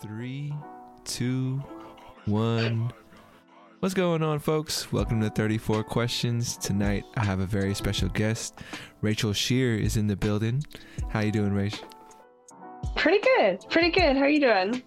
Three, two, one. What's going on, folks? Welcome to 34 Questions. Tonight, I have a very special guest. Rachel Shear is in the building. How you doing, Rachel? Pretty good. Pretty good. How are you doing?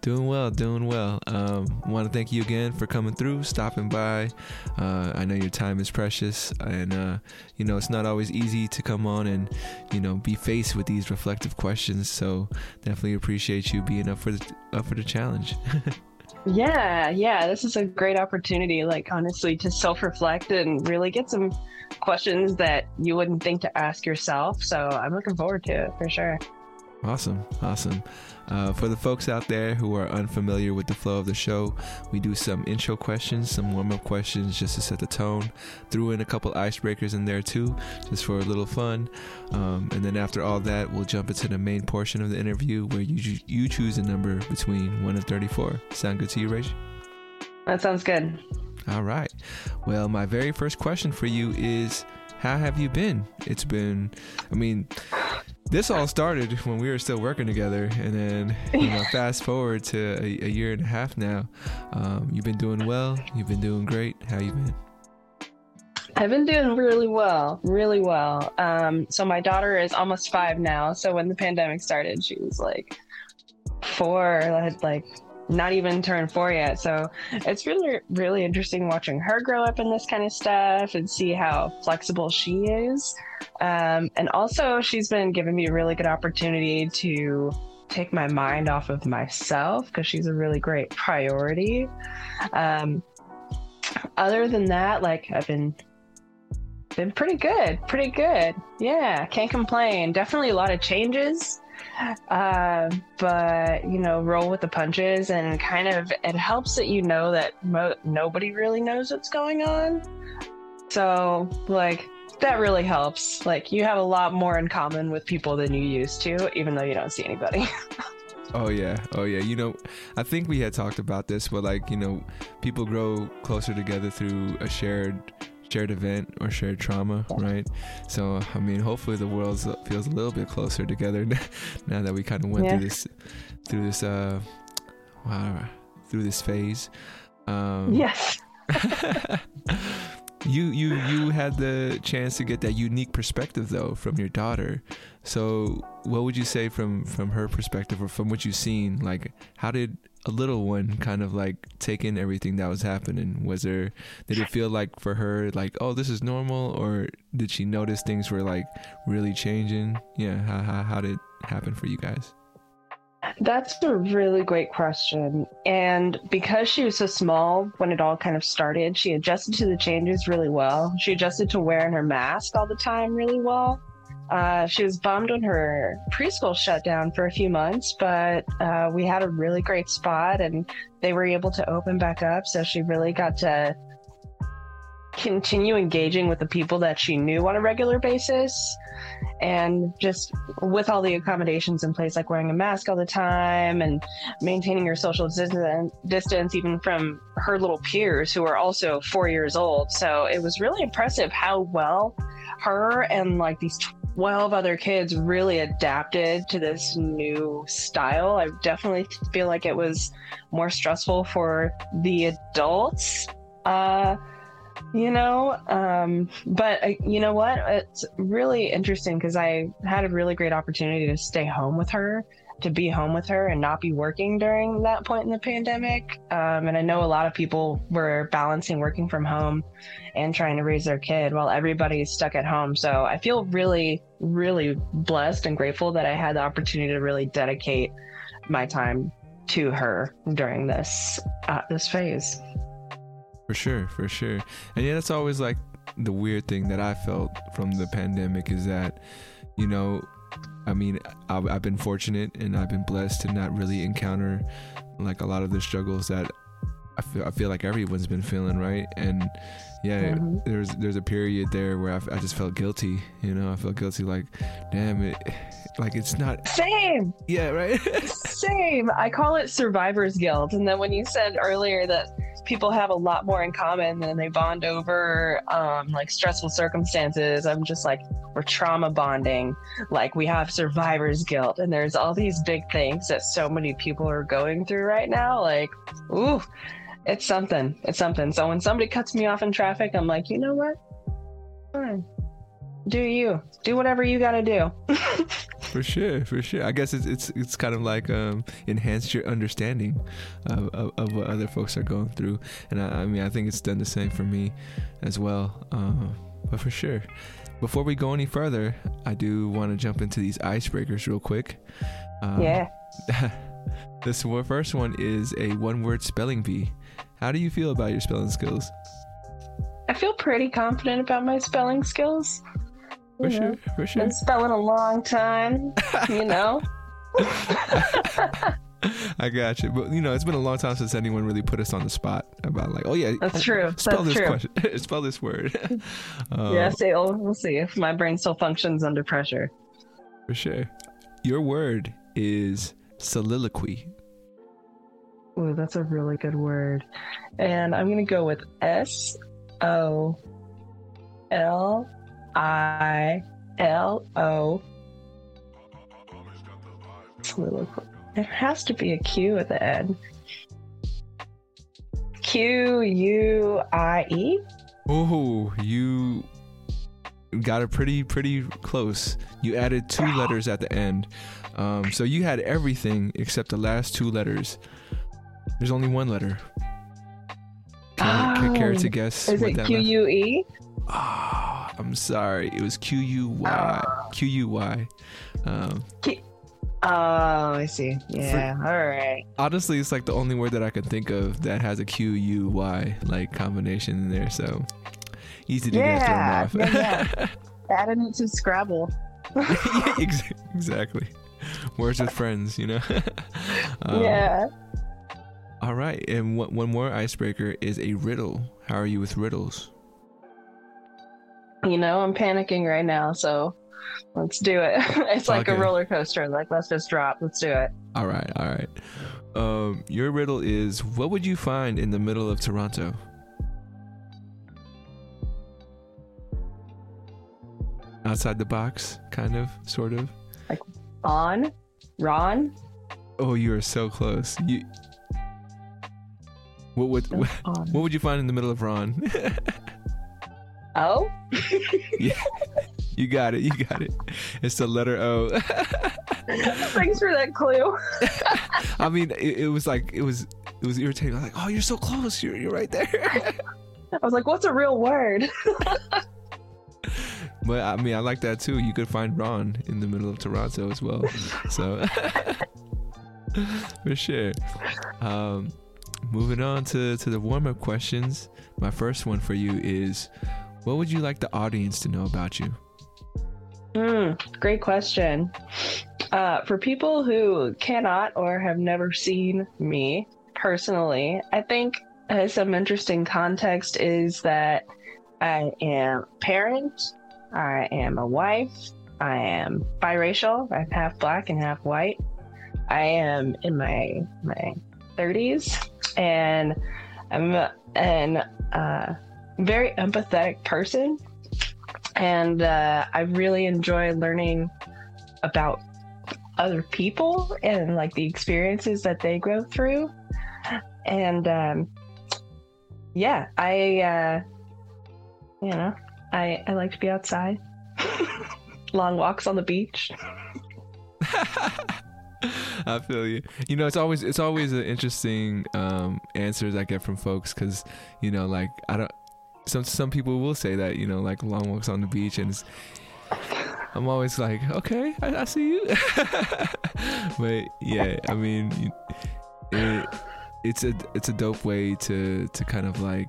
Doing well, doing well. Um, want to thank you again for coming through, stopping by. Uh, I know your time is precious, and uh, you know it's not always easy to come on and you know be faced with these reflective questions. So definitely appreciate you being up for the up for the challenge. yeah, yeah, this is a great opportunity. Like honestly, to self-reflect and really get some questions that you wouldn't think to ask yourself. So I'm looking forward to it for sure. Awesome, awesome. Uh, for the folks out there who are unfamiliar with the flow of the show, we do some intro questions, some warm up questions just to set the tone. Threw in a couple icebreakers in there too, just for a little fun. Um, and then after all that, we'll jump into the main portion of the interview where you you choose a number between one and thirty-four. Sound good to you, Rach? That sounds good. All right. Well, my very first question for you is how have you been? It's been, I mean, this all started when we were still working together, and then you know, fast forward to a, a, year and a half now. Um, you've been doing well. You've been doing great. How you been? I've been doing really well, really well. Um, so my daughter is almost five now. So when the pandemic started, she was like four, like not even turned four yet. So it's really, really interesting watching her grow up in this kind of stuff and see how flexible she is. Um, and also, she's been giving me a really good opportunity to take my mind off of myself because she's a really great priority. Um, other than that, like I've been been pretty good, pretty good. Yeah, can't complain. Definitely a lot of changes uh, but you know, roll with the punches, and kind of it helps that you know that mo- nobody really knows what's going on. So, like, that really helps. Like, you have a lot more in common with people than you used to, even though you don't see anybody. Oh yeah, oh yeah. You know, I think we had talked about this, but like you know, people grow closer together through a shared shared event or shared trauma, right? So, I mean, hopefully the world feels a little bit closer together now that we kind of went yeah. through this, through this, uh, wow, through this phase. Um, yes. you you you had the chance to get that unique perspective though from your daughter so what would you say from from her perspective or from what you've seen like how did a little one kind of like taking everything that was happening was there did it feel like for her like oh this is normal or did she notice things were like really changing yeah how, how, how did it happen for you guys that's a really great question. And because she was so small when it all kind of started, she adjusted to the changes really well. She adjusted to wearing her mask all the time really well. Uh, she was bummed when her preschool shut down for a few months, but uh, we had a really great spot and they were able to open back up. So she really got to continue engaging with the people that she knew on a regular basis and just with all the accommodations in place like wearing a mask all the time and maintaining your social distance even from her little peers who are also four years old so it was really impressive how well her and like these 12 other kids really adapted to this new style. I definitely feel like it was more stressful for the adults uh you know um, but uh, you know what? It's really interesting because i had a really great opportunity to stay home with her to be home with her and not be working during that point in the pandemic. Um, and i know a lot of people were balancing working from home and trying to raise their kid while everybody's stuck at home. So i feel really really blessed and grateful that i had the opportunity to really dedicate my time to her during this uh, this phase. For sure, for sure. And yeah, that's always like the weird thing that I felt from the pandemic is that, you know, I mean, I've, I've been fortunate and I've been blessed to not really encounter like a lot of the struggles that I feel I feel like everyone's been feeling, right? And yeah, mm-hmm. there's there's a period there where I, I just felt guilty. You know, I felt guilty. Like, damn it, like it's not same. Yeah, right. same. I call it survivor's guilt. And then when you said earlier that people have a lot more in common than they bond over um, like stressful circumstances. I'm just like, we're trauma bonding. Like we have survivor's guilt, and there's all these big things that so many people are going through right now. Like, ooh, it's something. It's something. So when somebody cuts me off in traffic, I'm like, you know what? Fine. Do you do whatever you got to do? for sure, for sure. I guess it's it's it's kind of like um, enhanced your understanding of, of, of, what other folks are going through, and I, I, mean I think it's done the same for me as well. Uh, but for sure, before we go any further, I do want to jump into these icebreakers real quick. Um, yeah. this first one is a one-word spelling bee. How do you feel about your spelling skills? I feel pretty confident about my spelling skills. For sure, for sure. Been spelling a long time, you know. I got you, but you know, it's been a long time since anyone really put us on the spot about like, oh yeah, that's true. Spell that's this true. question. spell this word. um, yeah, see, we'll, we'll see if my brain still functions under pressure. For sure. Your word is soliloquy. Ooh, that's a really good word, and I'm gonna go with S O L I L O. There has to be a Q at the end. Q U I E. Oh, you got it pretty pretty close. You added two letters at the end, um, so you had everything except the last two letters. There's only one letter. Can, oh, care to guess? Is it Q U E? Ah, I'm sorry. It was Q U Y. Q U Y. Ah. Q U Y. Um, oh, I see. Yeah. For, all right. Honestly, it's like the only word that I can think of that has a Q U Y like combination in there. So easy to yeah, get thrown off. yeah, yeah. Adding it to Scrabble. exactly. Words with friends, you know. um, yeah. All right, and one, one more icebreaker is a riddle. How are you with riddles? You know, I'm panicking right now, so let's do it. it's like okay. a roller coaster. Like, let's just drop. Let's do it. All right, all right. Um, your riddle is: What would you find in the middle of Toronto? Outside the box, kind of, sort of. Like on, Ron. Oh, you are so close. You what would what, what, would you find in the middle of Ron? o. yeah, you got it. You got it. It's the letter O. Thanks for that clue. I mean, it, it, was like it was it was irritating. I was like, oh, you're so close. You're you're right there. I was like, what's a real word? but I mean, I like that too. You could find Ron in the middle of Toronto as well. So for sure. Um, moving on to, to the warm up questions. My first one for you is what would you like the audience to know about you? Mm, great question. Uh, for people who cannot or have never seen me personally, I think uh, some interesting context is that I am a parent, I am a wife, I am biracial, I'm half black and half white. I am in my my 30s and I'm an uh, very empathetic person, and uh, I really enjoy learning about other people and like the experiences that they go through. And um, yeah, I uh, you know I I like to be outside, long walks on the beach. I feel you. You know, it's always it's always an interesting um, answers I get from folks because you know, like I don't. Some some people will say that you know, like long walks on the beach, and I'm always like, okay, I, I see you. but yeah, I mean, it, it's a it's a dope way to to kind of like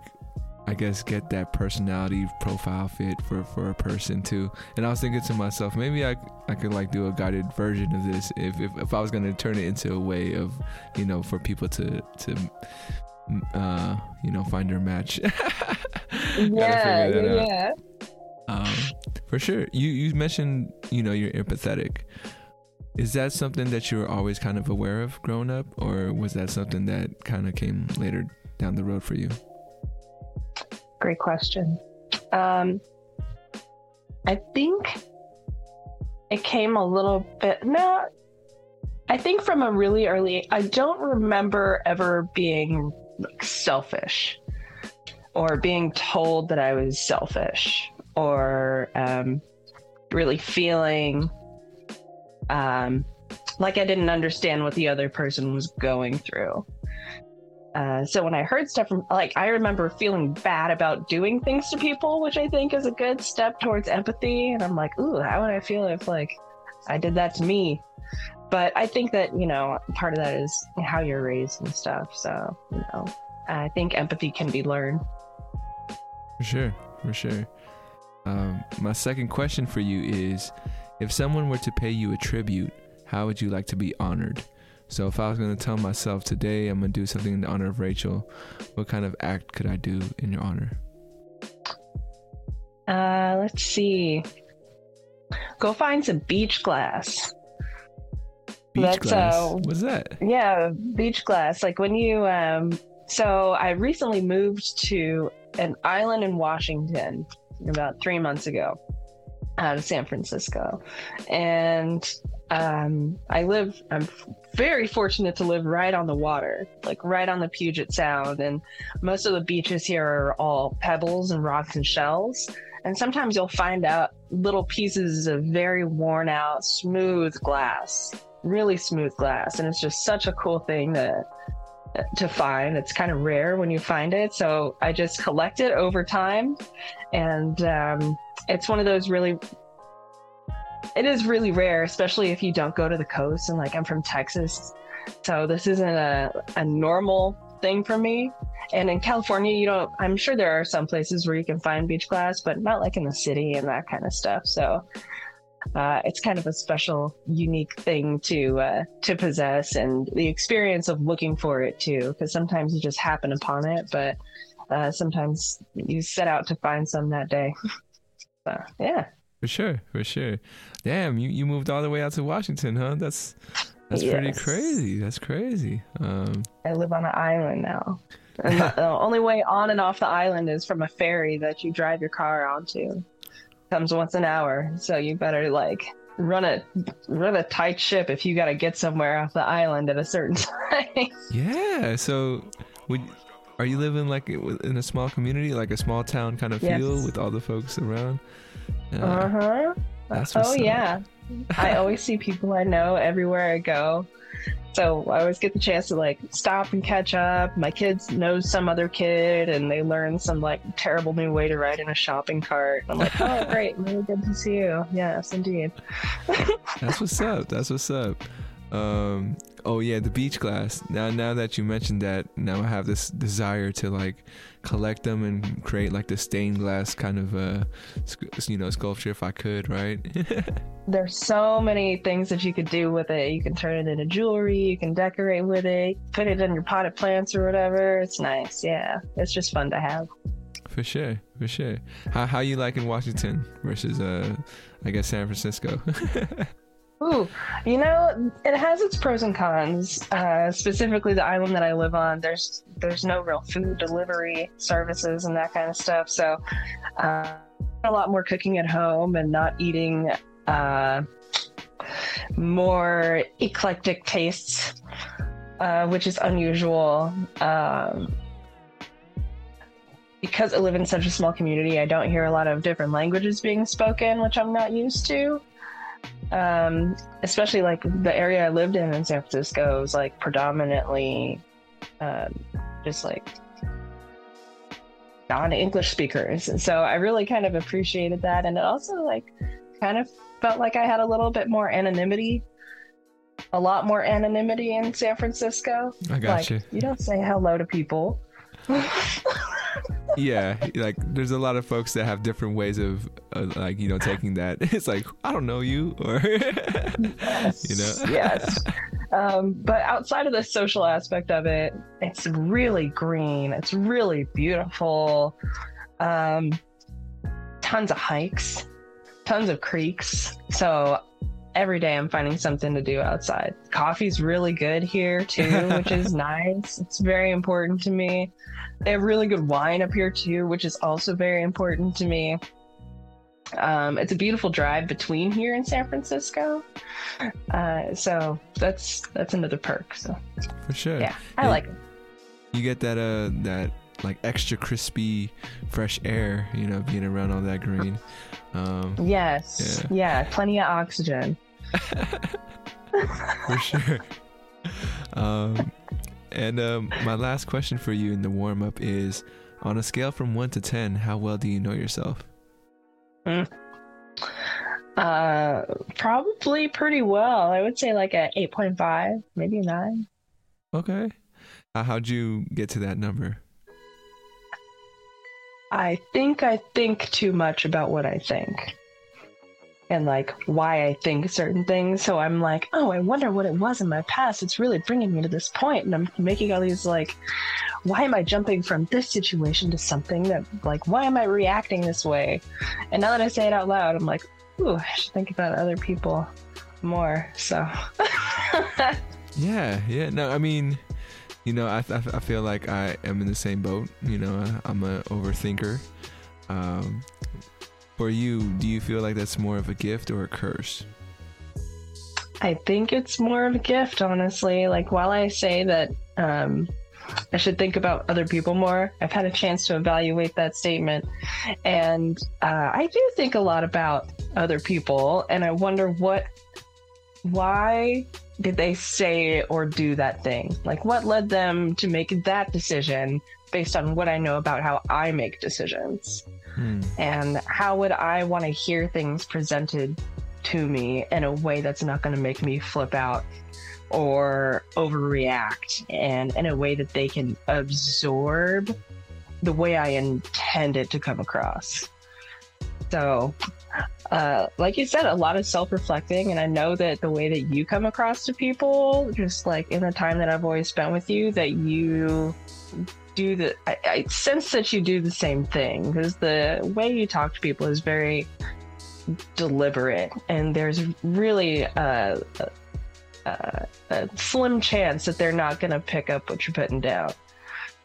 I guess get that personality profile fit for for a person too. And I was thinking to myself, maybe I I could like do a guided version of this if if, if I was gonna turn it into a way of you know for people to to uh you know find their match. yeah, yeah. Um, for sure. You you mentioned you know you're empathetic. Is that something that you were always kind of aware of growing up, or was that something that kind of came later down the road for you? Great question. Um, I think it came a little bit. No, I think from a really early. I don't remember ever being like, selfish or being told that I was selfish or um, really feeling um, like I didn't understand what the other person was going through. Uh, so when I heard stuff from, like, I remember feeling bad about doing things to people, which I think is a good step towards empathy. And I'm like, ooh, how would I feel if, like, I did that to me? But I think that, you know, part of that is how you're raised and stuff. So, you know, I think empathy can be learned. For sure. For sure. Um, my second question for you is if someone were to pay you a tribute, how would you like to be honored? So if I was going to tell myself today I'm going to do something in honor of Rachel, what kind of act could I do in your honor? Uh, let's see. Go find some beach glass. Beach That's, glass. Uh, What's that? Yeah, beach glass. Like when you um so I recently moved to an island in Washington about 3 months ago out of San Francisco. And um, I live, I'm very fortunate to live right on the water, like right on the Puget Sound. And most of the beaches here are all pebbles and rocks and shells. And sometimes you'll find out little pieces of very worn out, smooth glass, really smooth glass. And it's just such a cool thing to, to find. It's kind of rare when you find it. So I just collect it over time. And um, it's one of those really it is really rare, especially if you don't go to the coast. And like I'm from Texas, so this isn't a, a normal thing for me. And in California, you don't, I'm sure there are some places where you can find beach glass, but not like in the city and that kind of stuff. So uh, it's kind of a special, unique thing to uh, to possess, and the experience of looking for it too. Because sometimes you just happen upon it, but uh, sometimes you set out to find some that day. so yeah. For sure, for sure. Damn, you, you moved all the way out to Washington, huh? That's that's yes. pretty crazy. That's crazy. Um, I live on an island now. And the, the only way on and off the island is from a ferry that you drive your car onto. Comes once an hour, so you better like run a run a tight ship if you got to get somewhere off the island at a certain time. Yeah. So, would are you living like in a small community, like a small town kind of feel yes. with all the folks around? Uh huh. oh yeah. I always see people I know everywhere I go. So I always get the chance to like stop and catch up. My kids know some other kid and they learn some like terrible new way to ride in a shopping cart. I'm like, oh great, really good to see you. Yes, indeed. That's what's up. That's what's up. Um, oh yeah, the beach glass. Now, now that you mentioned that, now I have this desire to like collect them and create like the stained glass kind of uh, you know, sculpture if I could, right? There's so many things that you could do with it. You can turn it into jewelry. You can decorate with it. Put it in your potted plants or whatever. It's nice. Yeah, it's just fun to have. For sure, for sure. How how you like in Washington versus uh, I guess San Francisco? Ooh, you know, it has its pros and cons. Uh, specifically, the island that I live on, there's there's no real food delivery services and that kind of stuff. So, uh, a lot more cooking at home and not eating uh, more eclectic tastes, uh, which is unusual. Um, because I live in such a small community, I don't hear a lot of different languages being spoken, which I'm not used to um, especially like the area I lived in in San Francisco was like predominantly um, just like non-English speakers, and so I really kind of appreciated that, and it also like kind of felt like I had a little bit more anonymity, a lot more anonymity in San Francisco. I got like, you. You don't say hello to people. yeah, like there's a lot of folks that have different ways of uh, like you know taking that. It's like I don't know you, or yes, you know, yes. Um, but outside of the social aspect of it, it's really green. It's really beautiful. Um, tons of hikes, tons of creeks. So every day I'm finding something to do outside. Coffee's really good here too, which is nice. It's very important to me. They have really good wine up here too, which is also very important to me. Um, it's a beautiful drive between here and San Francisco, uh, so that's that's another perk. So For sure. yeah, I like it. You get that uh that like extra crispy fresh air, you know, being around all that green. Um Yes, yeah, plenty of oxygen. for sure. Um, and um, my last question for you in the warm up is on a scale from one to 10, how well do you know yourself? Uh, probably pretty well. I would say like a eight point five, maybe a nine. Okay. Uh, how'd you get to that number? I think I think too much about what I think. And like why I think certain things. So I'm like, oh, I wonder what it was in my past. It's really bringing me to this point. And I'm making all these like, why am I jumping from this situation to something that, like, why am I reacting this way? And now that I say it out loud, I'm like, ooh, I should think about other people more. So, Yeah, yeah. No, I mean, you know, I, I, I feel like I am in the same boat. You know, I, I'm an overthinker. Um, for you, do you feel like that's more of a gift or a curse? I think it's more of a gift, honestly. Like, while I say that um, I should think about other people more, I've had a chance to evaluate that statement. And uh, I do think a lot about other people. And I wonder what, why did they say or do that thing? Like, what led them to make that decision based on what I know about how I make decisions? Hmm. and how would I want to hear things presented to me in a way that's not going to make me flip out or overreact and in a way that they can absorb the way I intend it to come across. So, uh, like you said, a lot of self reflecting, and I know that the way that you come across to people, just like in the time that I've always spent with you, that you do the I, I sense that you do the same thing because the way you talk to people is very deliberate and there's really a, a, a slim chance that they're not going to pick up what you're putting down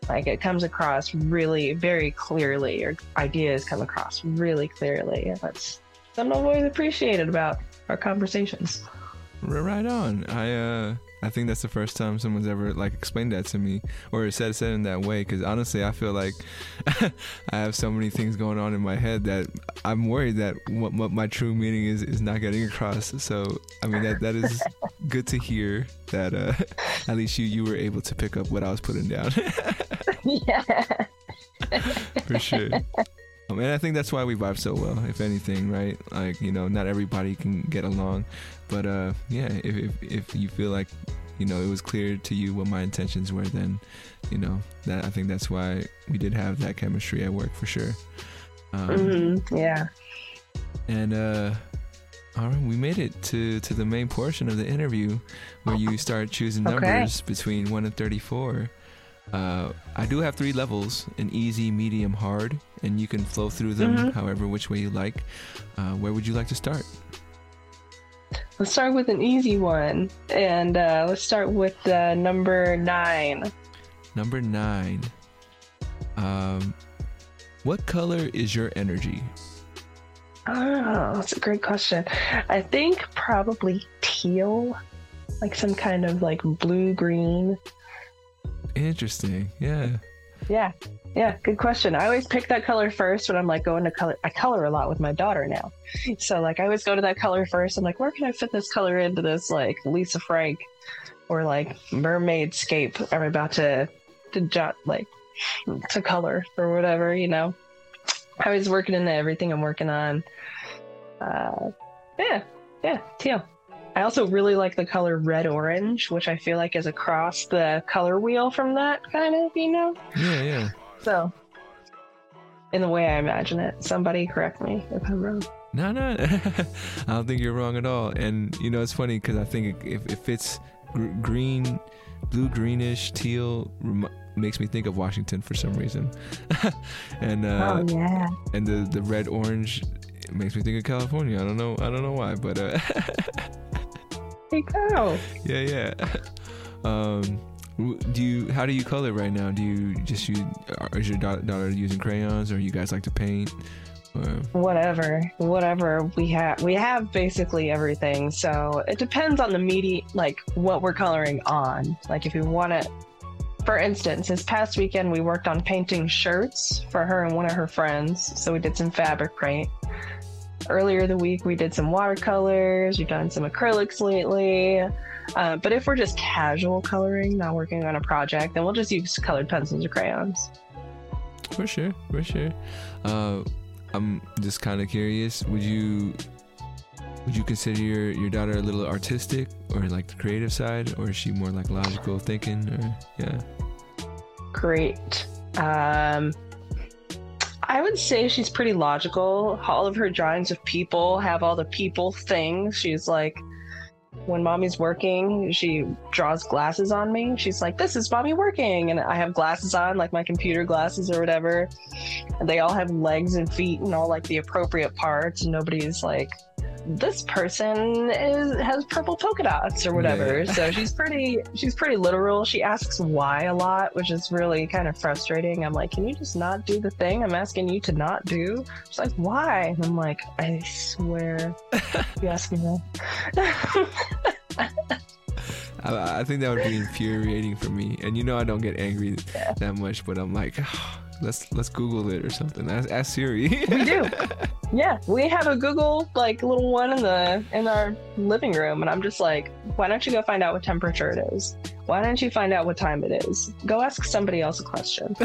like it comes across really very clearly your ideas come across really clearly and that's something i've always appreciated about our conversations Right on. I uh I think that's the first time someone's ever like explained that to me or said said in that way because honestly I feel like I have so many things going on in my head that I'm worried that what, what my true meaning is is not getting across. So I mean that that is good to hear that uh at least you you were able to pick up what I was putting down yeah for sure. Um, and I think that's why we vibe so well, if anything, right? Like, you know, not everybody can get along. But uh, yeah, if, if, if you feel like, you know, it was clear to you what my intentions were, then, you know, that I think that's why we did have that chemistry at work for sure. Um, Mhm, yeah And uh, all right, we made it to, to the main portion of the interview where you start choosing Okay. numbers between 1 and 34. Uh, I do have three levels an easy, medium, hard, and you can flow through them Mhm. however which way you like. Uh, where would you like to start? Let's start with an easy one, and uh, let's start with uh, number nine. Number nine. Um, what color is your energy? Oh, that's a great question. I think probably teal, like some kind of like blue green. Interesting. Yeah. Yeah, yeah, good question. I always pick that color first when I'm like going to color. I color a lot with my daughter now, so like I always go to that color first. I'm like, where can I fit this color into this like Lisa Frank or like mermaid scape I'm about to to jot like to color or whatever, you know. I was working into everything I'm working on. Uh, yeah, yeah, teal. I also really like the color red orange, which I feel like is across the color wheel from that kind of, you know. Yeah, yeah. So, in the way I imagine it, somebody correct me if I'm wrong. No, no, I don't think you're wrong at all. And you know, it's funny because I think if if it's gr- green, blue, greenish, teal, rem- makes me think of Washington for some reason. and uh, oh yeah, and the the red orange it makes me think of California. I don't know. I don't know why, but uh, Hey, go. yeah, yeah. Um, do you? How do you color right now? Do you just use? or Is your daughter using crayons, or you guys like to paint? Or, whatever whatever we have we have basically everything so it depends on the media like what we're coloring on like if you want to for instance this past weekend we worked on painting shirts for her and one of her friends so we did some fabric paint earlier the week we did some watercolors we've done some acrylics lately uh, but if we're just casual coloring not working on a project then we'll just use colored pencils or crayons for sure, for sure. Uh, I'm just kind of curious. Would you? Would you consider your, your daughter a little artistic or like the creative side, or is she more like logical thinking? Or yeah. great. Um, I would say she's pretty logical. All of her drawings of people have all the people things. She's like, when mommy's working, she draws glasses on me. She's like, This is mommy working. And I have glasses on, like my computer glasses or whatever. And they all have legs and feet and all like the appropriate parts. And nobody's like, this person is has purple polka dots or whatever. Yeah. So she's pretty she's pretty literal. She asks why a lot, which is really kind of frustrating. I'm like, can you just not do the thing I'm asking you to not do? She's like, why? And I'm like, I swear, you asking me. I, I think that would be infuriating for me. And you know, I don't get angry Yeah. that much, but I'm like, oh. Let's let's Google it or something. Ask, ask Siri. we do. Yeah, we have a Google like little one in the in our living room, and I'm just like, why don't you go find out what temperature it is? Why don't you find out what time it is? Go ask somebody else a question.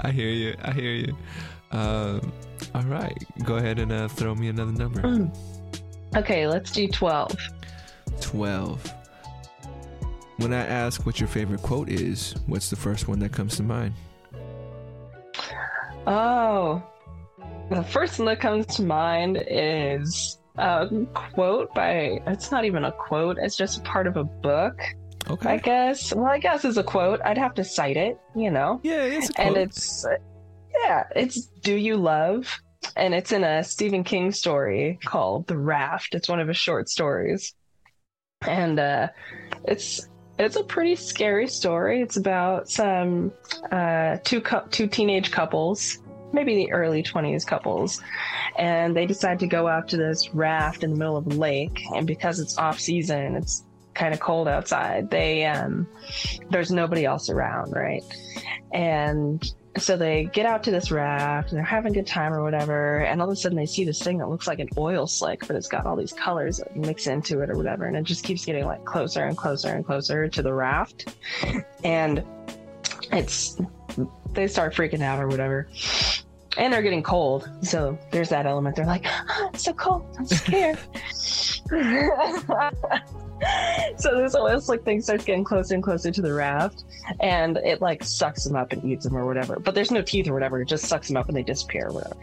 I hear you. I hear you. Um, all right, go ahead and uh, throw me another number. Mm. Okay, let's do twelve. Twelve. When I ask what your favorite quote is, what's the first one that comes to mind? Oh, the first one that comes to mind is a quote by. It's not even a quote. It's just part of a book, Okay. I guess. Well, I guess it's a quote. I'd have to cite it, you know. Yeah, it's a quote. and it's yeah it's do you love and it's in a stephen king story called the raft it's one of his short stories and uh it's it's a pretty scary story. It's about some uh two cou- two teenage couples maybe the early 20s couples and they decide to go out to this raft in the middle of a lake and because it's off season it's kind of cold outside they um there's nobody else around right? And so they get out to this raft and they're having a good time or whatever. And all of a sudden they see this thing that looks like an oil slick but it's got all these colors that mix into it or whatever. And it just keeps getting like closer and closer and closer to the raft. And it's they start freaking out or whatever. And they're getting cold. So there's that element. They're like "Ah, it's so cold. I'm scared so this oil slick thing starts getting closer and closer to the raft and it like sucks them up and eats them or whatever. But there's no teeth or whatever it just sucks them up and they disappear or whatever.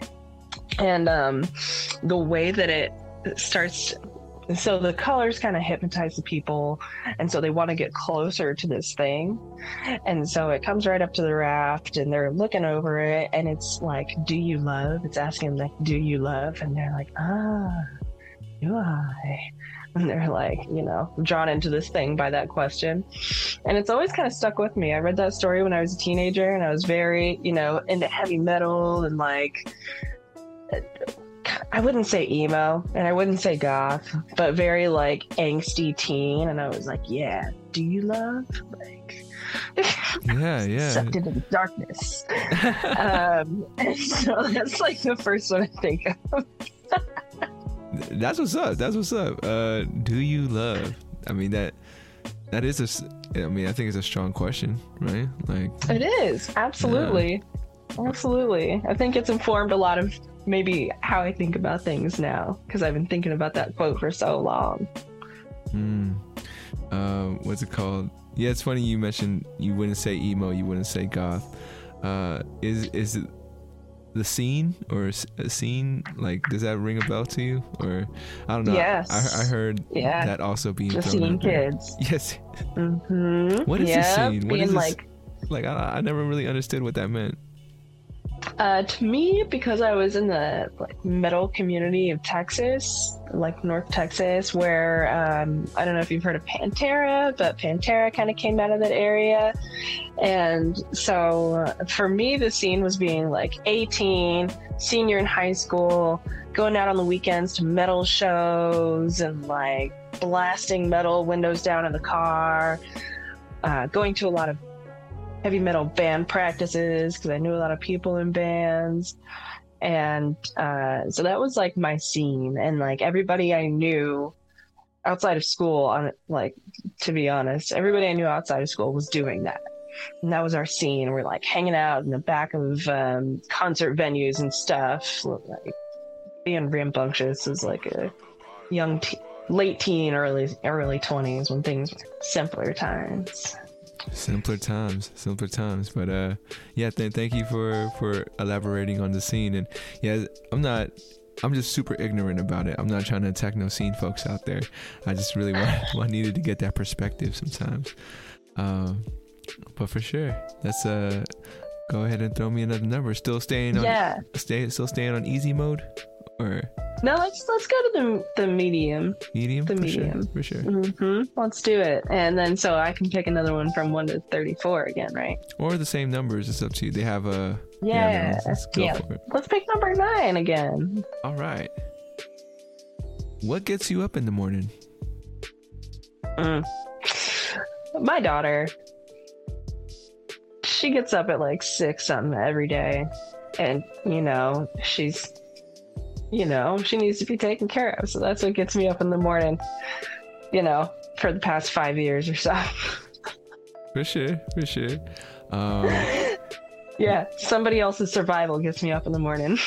And um the way that it starts so the colors kind of hypnotize the people and so they want to get closer to this thing. And so it comes right up to the raft and they're looking over it and it's like do you love? It's asking them like do you love? And they're like ah do i and they're like you know drawn into this thing by that question and it's always kind of stuck with me i read that story when i was a teenager and i was very you know into heavy metal and like I wouldn't say emo and I wouldn't say goth, but very like angsty teen. And I was like, yeah, do you love? Like, yeah, yeah. sucked into the darkness. um, and so that's like the first one I think of. That's what's up. That's what's up. Uh, do you love? I mean that that is a. I mean, I think it's a strong question, right? Like, It is absolutely, absolutely. I think it's informed a lot of maybe how I think about things now because I've been thinking about that quote for so long. mm, um, what's it called? Yeah, it's funny you mentioned you wouldn't say emo, you wouldn't say goth. Uh, is is it the scene or a scene like does that ring a bell to you or I don't know. Yes. I, I heard Yeah, that also being the scene kids. Yes, Mm-hmm. What is the yeah, scene? What being is this- like like I, I never really understood what that meant. Uh, to me, because I was in the like metal community of Texas, like North Texas, where um, I don't know if you've heard of Pantera, but Pantera kind of came out of that area, and so uh, for me, the scene was being like 18, senior in high school, going out on the weekends to metal shows and like blasting metal windows down in the car, uh, going to a lot of heavy metal band practices because I knew a lot of people in bands. And uh, so that was like my scene. And like everybody I knew outside of school, on like to be honest, everybody I knew outside of school was doing that. And that was our scene. We're like hanging out in the back of um, concert venues and stuff. Like being rambunctious is like a young, te- late teen, early early twenties when things were simpler times. Simpler times, simpler times. But uh, yeah, th- thank you for for elaborating on the scene. And yeah, I'm not. I'm just super ignorant about it. I'm not trying to attack no scene folks out there. I just really want, want needed to get that perspective sometimes. Um, but for sure, that's uh, go ahead and throw me another number. Still staying on. Yeah. Stay. Still staying on easy mode, or No, let's let's go to the the medium. medium. The for medium. Sure, for sure. hmm Let's do it, and then so I can pick another one from one to thirty-four again, right? Or the same numbers. It's up to you. They have a. Yeah, let's, yeah. for it. Let's pick number nine again. All right. What gets you up in the morning? Mm. My daughter, she gets up at like six something every day, and you know she's, you know, she needs to be taken care of. So that's what gets me up in the morning. You know, for the past five years or so. For sure, for sure. Um, yeah, somebody else's survival gets me up in the morning.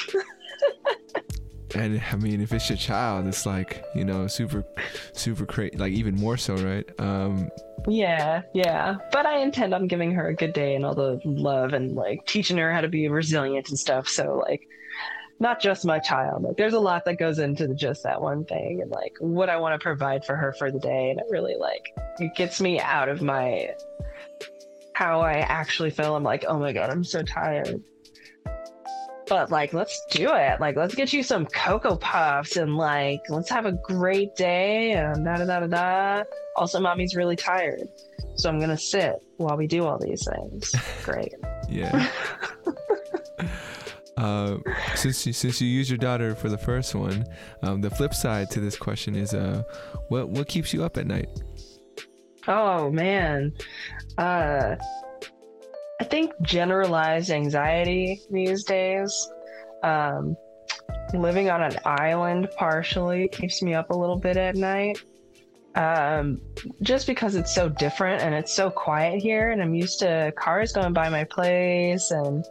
and I mean, if it's your child, it's like you know, super, super crazy. Like even more so, right? Um, Yeah, yeah. But I intend on giving her a good day and all the love and like teaching her how to be resilient and stuff. So like not just my child. Like there's a lot that goes into the, just that one thing and like what I want to provide for her for the day. And it really like it gets me out of my how I actually feel. I'm like, oh my god, I'm so tired. But like, let's do it. Like, let's get you some Cocoa Puffs and like, let's have a great day and da da da da da. Also, mommy's really tired. So I'm gonna sit while we do all these things. Great. yeah. Uh, since you, since you used your daughter for the first one, um, the flip side to this question is, uh, what what keeps you up at night? Oh man. Uh I think generalized anxiety these days. Um living on an island partially keeps me up a little bit at night. Um just because it's so different and it's so quiet here and I'm used to cars going by my place and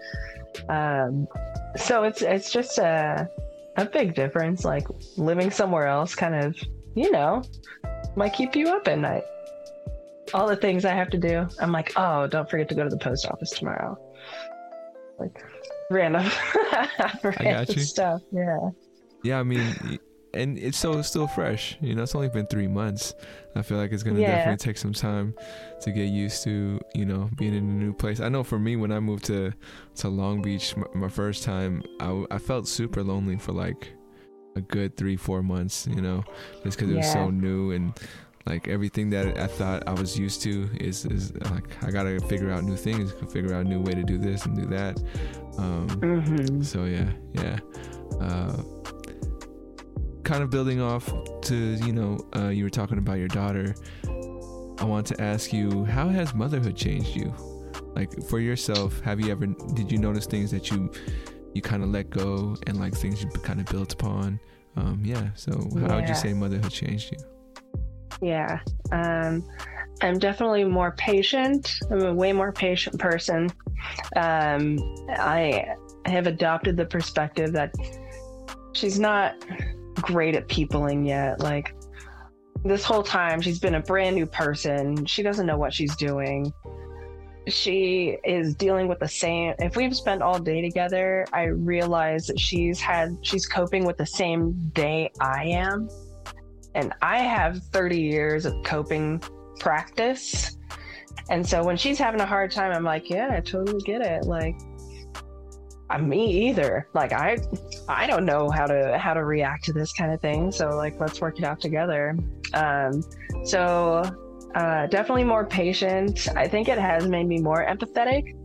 um so it's it's just a a big difference like living somewhere else kind of, you know, might keep you up at night all the things I have to do. I'm like, oh, don't forget to go to the post office tomorrow. Like random, random stuff. Yeah. Yeah, I mean, and it's so still fresh. You know, it's only been three months. I feel like it's gonna Yeah. definitely take some time to get used to, you know, being in a new place. I know for me, when I moved to to Long Beach my, my first time, I, I felt super lonely for like a good three four months. You know, just because it was so new and like everything that I thought I was used to is is like I gotta figure out new things, figure out a new way to do this and do that. Um, Mm-hmm. so yeah, yeah. Uh, kind of building off to you know, uh, you were talking about your daughter. I want to ask you, how has motherhood changed you? Like for yourself, have you ever did you notice things that you you kind of let go and like things you kind of built upon? Um, yeah. So how would you say motherhood changed you? Yeah. Um, I'm definitely more patient. I'm a way more patient person. Um, I have adopted the perspective that she's not great at peopling yet. Like this whole time, she's been a brand new person. She doesn't know what she's doing. She is dealing with the same. If we've spent all day together, I realize that she's had, she's coping with the same day I am and I have 30 years of coping practice. And so when she's having a hard time, I'm like, yeah, I totally get it. Like, uh, me either. Like I, I don't know how to how to react to this kind of thing. So like, let's work it out together. Um, so uh, definitely more patient. I think it has made me more empathetic.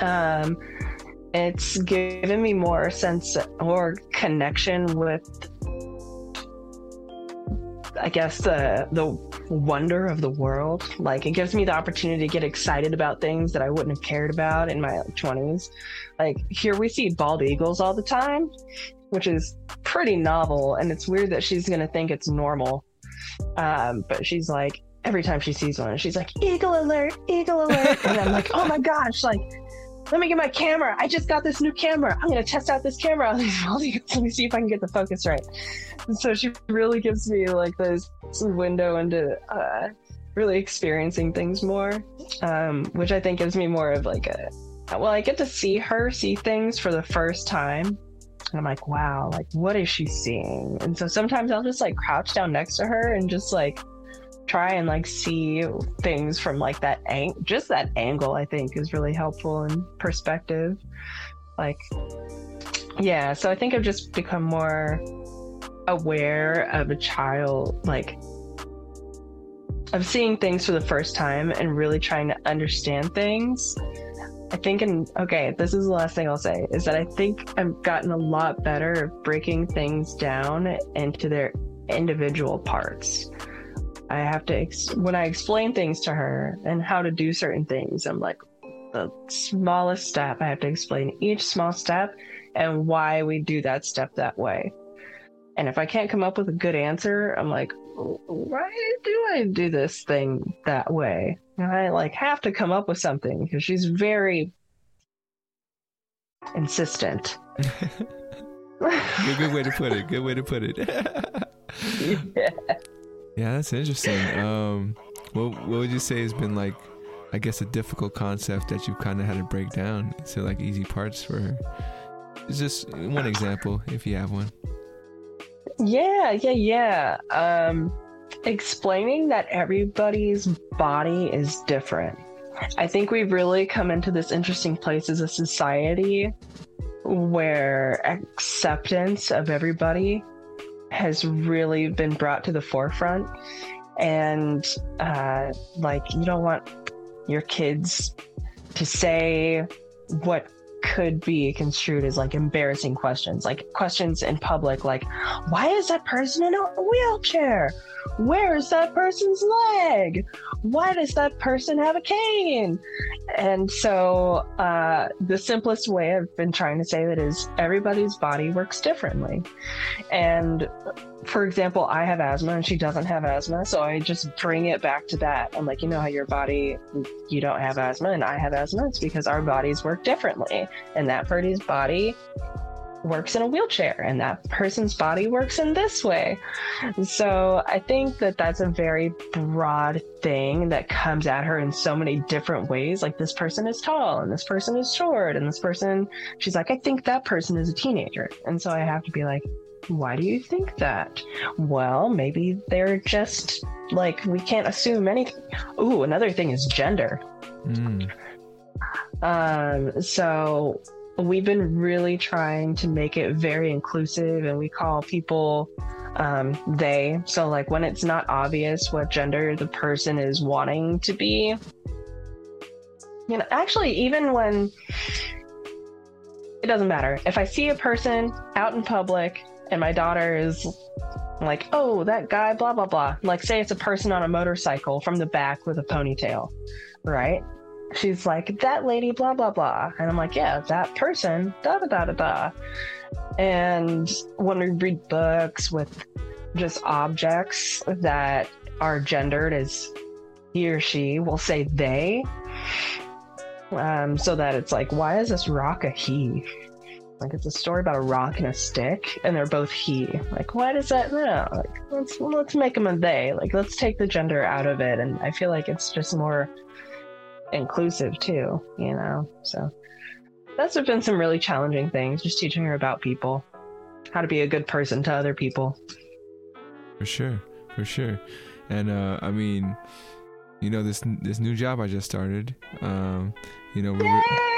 Um, it's given me more sense or connection with I guess the the wonder of the world. Like it gives me the opportunity to get excited about things that I wouldn't have cared about in my twenties. Like here we see bald eagles all the time, which is pretty novel, and it's weird that she's gonna think it's normal. Um, but she's like every time she sees one, she's like eagle alert, eagle alert, and I'm like, oh my gosh, like let me get my camera. I just got this new camera. I'm gonna test out this camera Let me see if I can get the focus right. And so she really gives me like this window into uh, really experiencing things more, um, which I think gives me more of like a well, I get to see her see things for the first time. And I'm like, wow, like what is she seeing? And so sometimes I'll just like crouch down next to her and just like try and like see things from like that ang- just that angle i think is really helpful in perspective. Like yeah so i think i've just become more aware of a child like of seeing things for the first time and really trying to understand things. I think and okay this is the last thing i'll say is that i think i've gotten a lot better at breaking things down into their individual parts I have to, ex- when I explain things to her and how to do certain things, I'm like, the smallest step, I have to explain each small step and why we do that step that way. And if I can't come up with a good answer, I'm like, why do I do this thing that way? And I like have to come up with something because she's very insistent. good, good way to put it. Good way to put it. yeah. Yeah, that's interesting. Um, what what would you say has been like, I guess, a difficult concept that you've kind of had to break down into like easy parts for her? It's just one example, if you have one. Yeah, yeah, yeah. Um, explaining that everybody's body is different. I think we've really come into this interesting place as a society where acceptance of everybody has really been brought to the forefront. And uh, like, you don't want your kids to say what could be construed as like embarrassing questions, like questions in public, like, why is that person in a wheelchair? Where is that person's leg? Why does that person have a cane? And so, uh, the simplest way I've been trying to say that is everybody's body works differently. And for example, I have asthma and she doesn't have asthma. So I just bring it back to that. I'm like, you know how your body, you don't have asthma and I have asthma? It's because our bodies work differently. And that person's body works in a wheelchair and that person's body works in this way. So I think that that's a very broad thing that comes at her in so many different ways. Like this person is tall and this person is short and this person, she's like, I think that person is a teenager. And so I have to be like, why do you think that? Well, maybe they're just like, we can't assume anything. Ooh, another thing is gender. Mm. Um, so we've been really trying to make it very inclusive and we call people um, they. So, like, when it's not obvious what gender the person is wanting to be, you know, actually, even when it doesn't matter. If I see a person out in public and my daughter is like, oh, that guy, blah, blah, blah. Like, say it's a person on a motorcycle from the back with a ponytail, right? She's like, that lady, blah, blah, blah. And I'm like, yeah, that person, da, da, da, da, da. And when we read books with just objects that are gendered as he or she, we'll say they. Um, so that it's like, why is this rock a he? Like it's a story about a rock and a stick, and they're both he. Like, why does that? No, like let's let's make them a they. Like let's take the gender out of it, and I feel like it's just more inclusive too. You know, so that's been some really challenging things. Just teaching her about people, how to be a good person to other people. For sure, for sure, and uh, I mean, you know this this new job I just started. Um, you know. We're,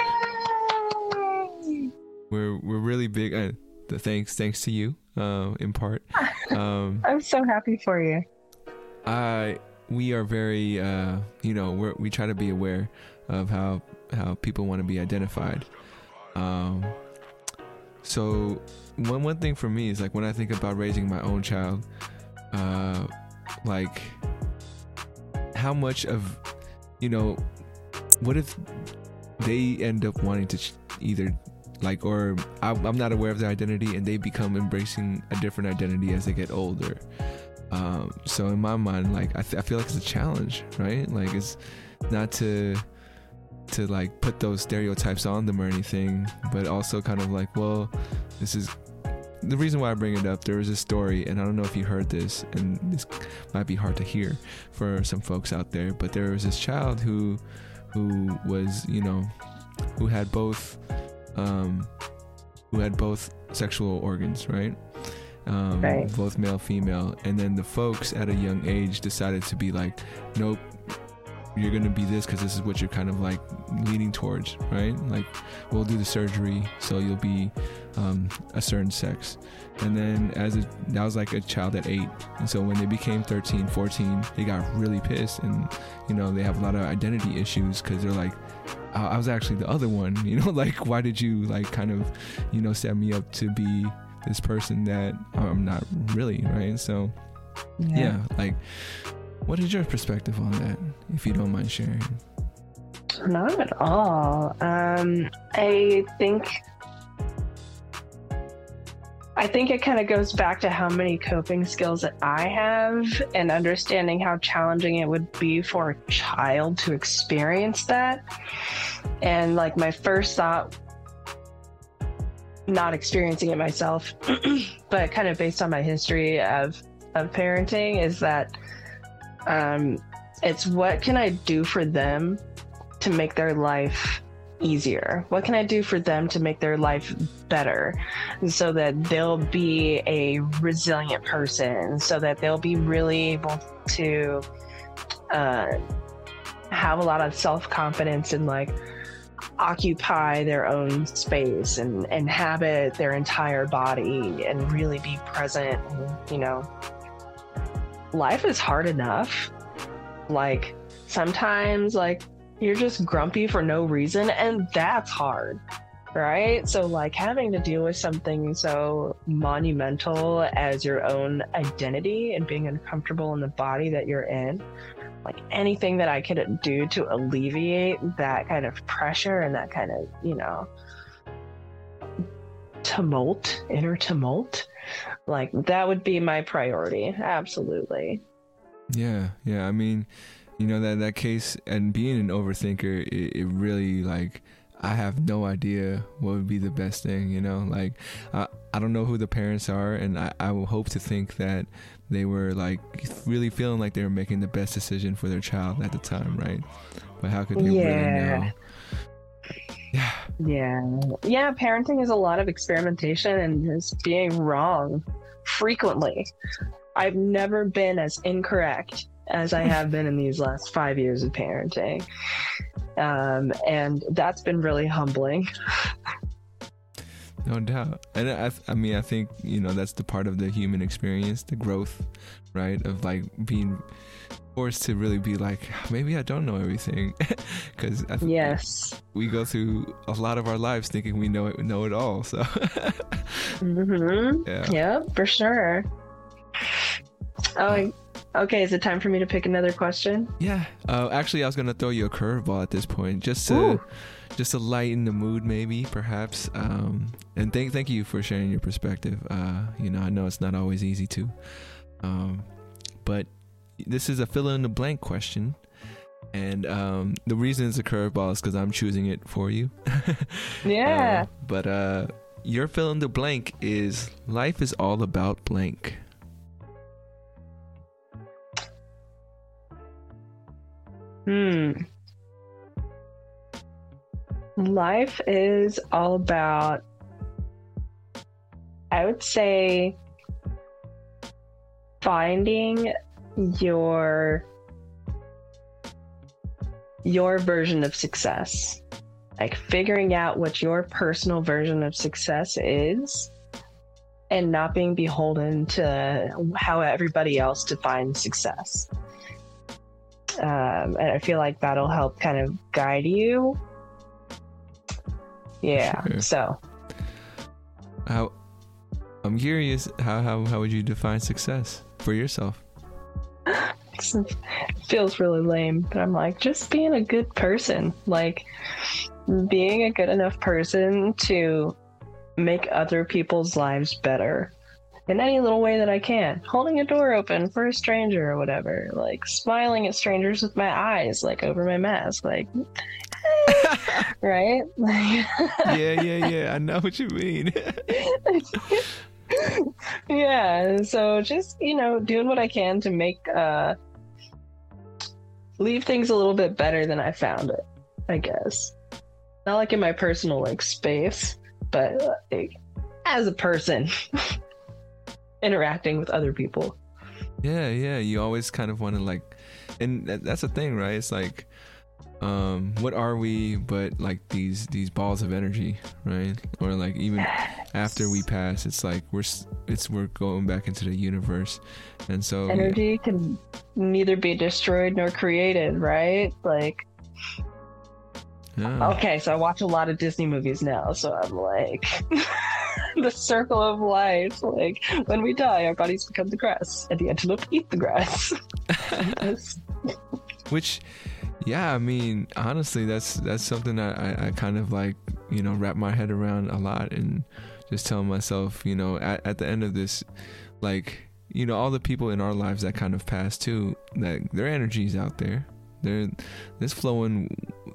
we're we're really big. Uh, the thanks thanks to you, uh, in part. Um, I'm so happy for you. I we are very uh, you know we we try to be aware of how how people want to be identified. Um, so one one thing for me is like when I think about raising my own child, uh, like how much of you know what if they end up wanting to ch- either like or I'm, not aware of their identity and they become embracing a different identity as they get older. Um, so in my mind like I, th- I feel like it's a challenge right? Like it's not to to like put those stereotypes on them or anything but also kind of like well this is the reason why I bring it up, there was a story, and I don't know if you heard this, and this might be hard to hear for some folks out there, but there was this child who, who was, you know, who had both, um, who had both sexual organs, right? Um, Right. Both male, female, and then the folks at a young age decided to be like, nope, you're gonna be this because this is what you're kind of like leaning towards, right? Like, we'll do the surgery, so you'll be um, a certain sex. And then as a, that was like a child at eight. And so when they became 13, 14, they got really pissed. And, you know, they have a lot of identity issues because they're like, I, I was actually the other one, you know, like, why did you like kind of, you know, set me up to be this person that I'm not really, right? So, yeah, like, what is your perspective on that, if you don't mind sharing? Not at all. Um, I think. I think it kind of goes back to how many coping skills that I have and understanding how challenging it would be for a child to experience that. And like my first thought, not experiencing it myself, but kind of based on my history of of parenting, is that um, it's what can I do for them to make their life easier? What can I do for them to make their life better so that they'll be a resilient person, so that they'll be really able to uh, have a lot of self confidence and like occupy their own space and inhabit their entire body and really be present you know life is hard enough like sometimes like you're just grumpy for no reason and that's hard right so like having to deal with something so monumental as your own identity and being uncomfortable in the body that you're in like anything that i could do to alleviate that kind of pressure and that kind of you know tumult inner tumult like that would be my priority absolutely Yeah, yeah. I mean, you know that that case and being an overthinker, it, it really like I have no idea what would be the best thing. You know, like I I don't know who the parents are, and I I will hope to think that they were like really feeling like they were making the best decision for their child at the time, right? But how could they really know? Yeah, Yeah. Yeah, parenting is a lot of experimentation and just being wrong frequently. I've never been as incorrect as I have been in these last five years of parenting. Um, and that's been really humbling. no doubt. And I I mean I think you know that's the part of the human experience, the growth, right? Of like being forced to really be like maybe I don't know everything because I think Yes. we go through a lot of our lives thinking we know it know it all so Mm-hmm. yeah Yep, for sure. Oh, okay. Is it time for me to pick another question? yeah uh, actually i was gonna throw you a curveball at this point just to Ooh. just to lighten the mood maybe perhaps um and thank thank you for sharing your perspective uh you know i know it's not always easy to um but this is a fill in the blank question and um the reason it's a curveball is because i'm choosing it for you Yeah. Uh, but uh your fill in the blank is life is all about blank Hmm. Life is all about, I would say, finding your your version of success like figuring out what your personal version of success is and not being beholden to how everybody else defines success. Um, and I feel like that'll help kind of guide you. Yeah. Sure. So How I'm curious how, how how would you define success for yourself? it feels really lame, but I'm like, just being a good person. Like, being a good enough person to make other people's lives better in any little way that I can. Holding a door open for a stranger or whatever. Like, smiling at strangers with my eyes, like, over my mask. Like, right? yeah, yeah, yeah. I know what you mean. yeah so just you know doing what i can to make uh leave things a little bit better than i found it i guess not like in my personal like space but like, as a person interacting with other people yeah, yeah. You always kind of want to like, and that's the thing, right? It's like, um, what are we? But like these these balls of energy, right? Or like even after we pass, it's like we're it's we're going back into the universe, and so energy can neither be destroyed nor created right like yeah. okay so i watch a lot of disney movies now so i'm like the circle of life like when we die our bodies become the grass and the antelope eat the grass Which, yeah, I mean, honestly, that's that's something that I, I kind of like, you know, wrap my head around a lot, and just telling myself, you know, at, at the end of this, like, you know, all the people in our lives that kind of pass too, that their energy's out there, they're flowing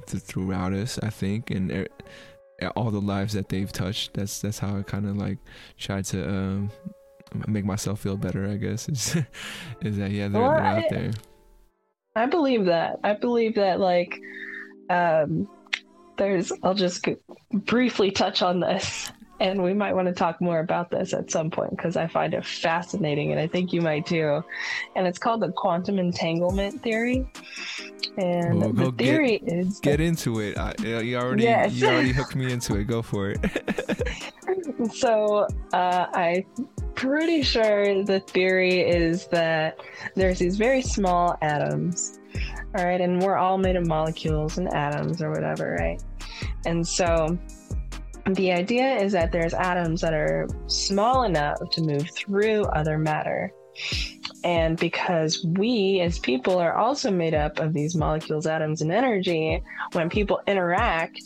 th- throughout us, I think, and e- all the lives that they've touched. That's that's how I kind of like try to um, make myself feel better. I guess is is that yeah, they're, Well, they're out I- there. i believe that i believe that like um there's i'll just briefly touch on this and we might want to talk more about this at some point because i find it fascinating and i think you might too and it's called the quantum entanglement theory and Well, the theory is get into it. I, you already Yes. you already hooked me into it. Go for it. So uh, I'm pretty sure the theory is that there's these very small atoms, all right, and we're all made of molecules and atoms or whatever, right? And so the idea is that there's atoms that are small enough to move through other matter. And because we as people are also made up of these molecules, atoms, and energy, when people interact,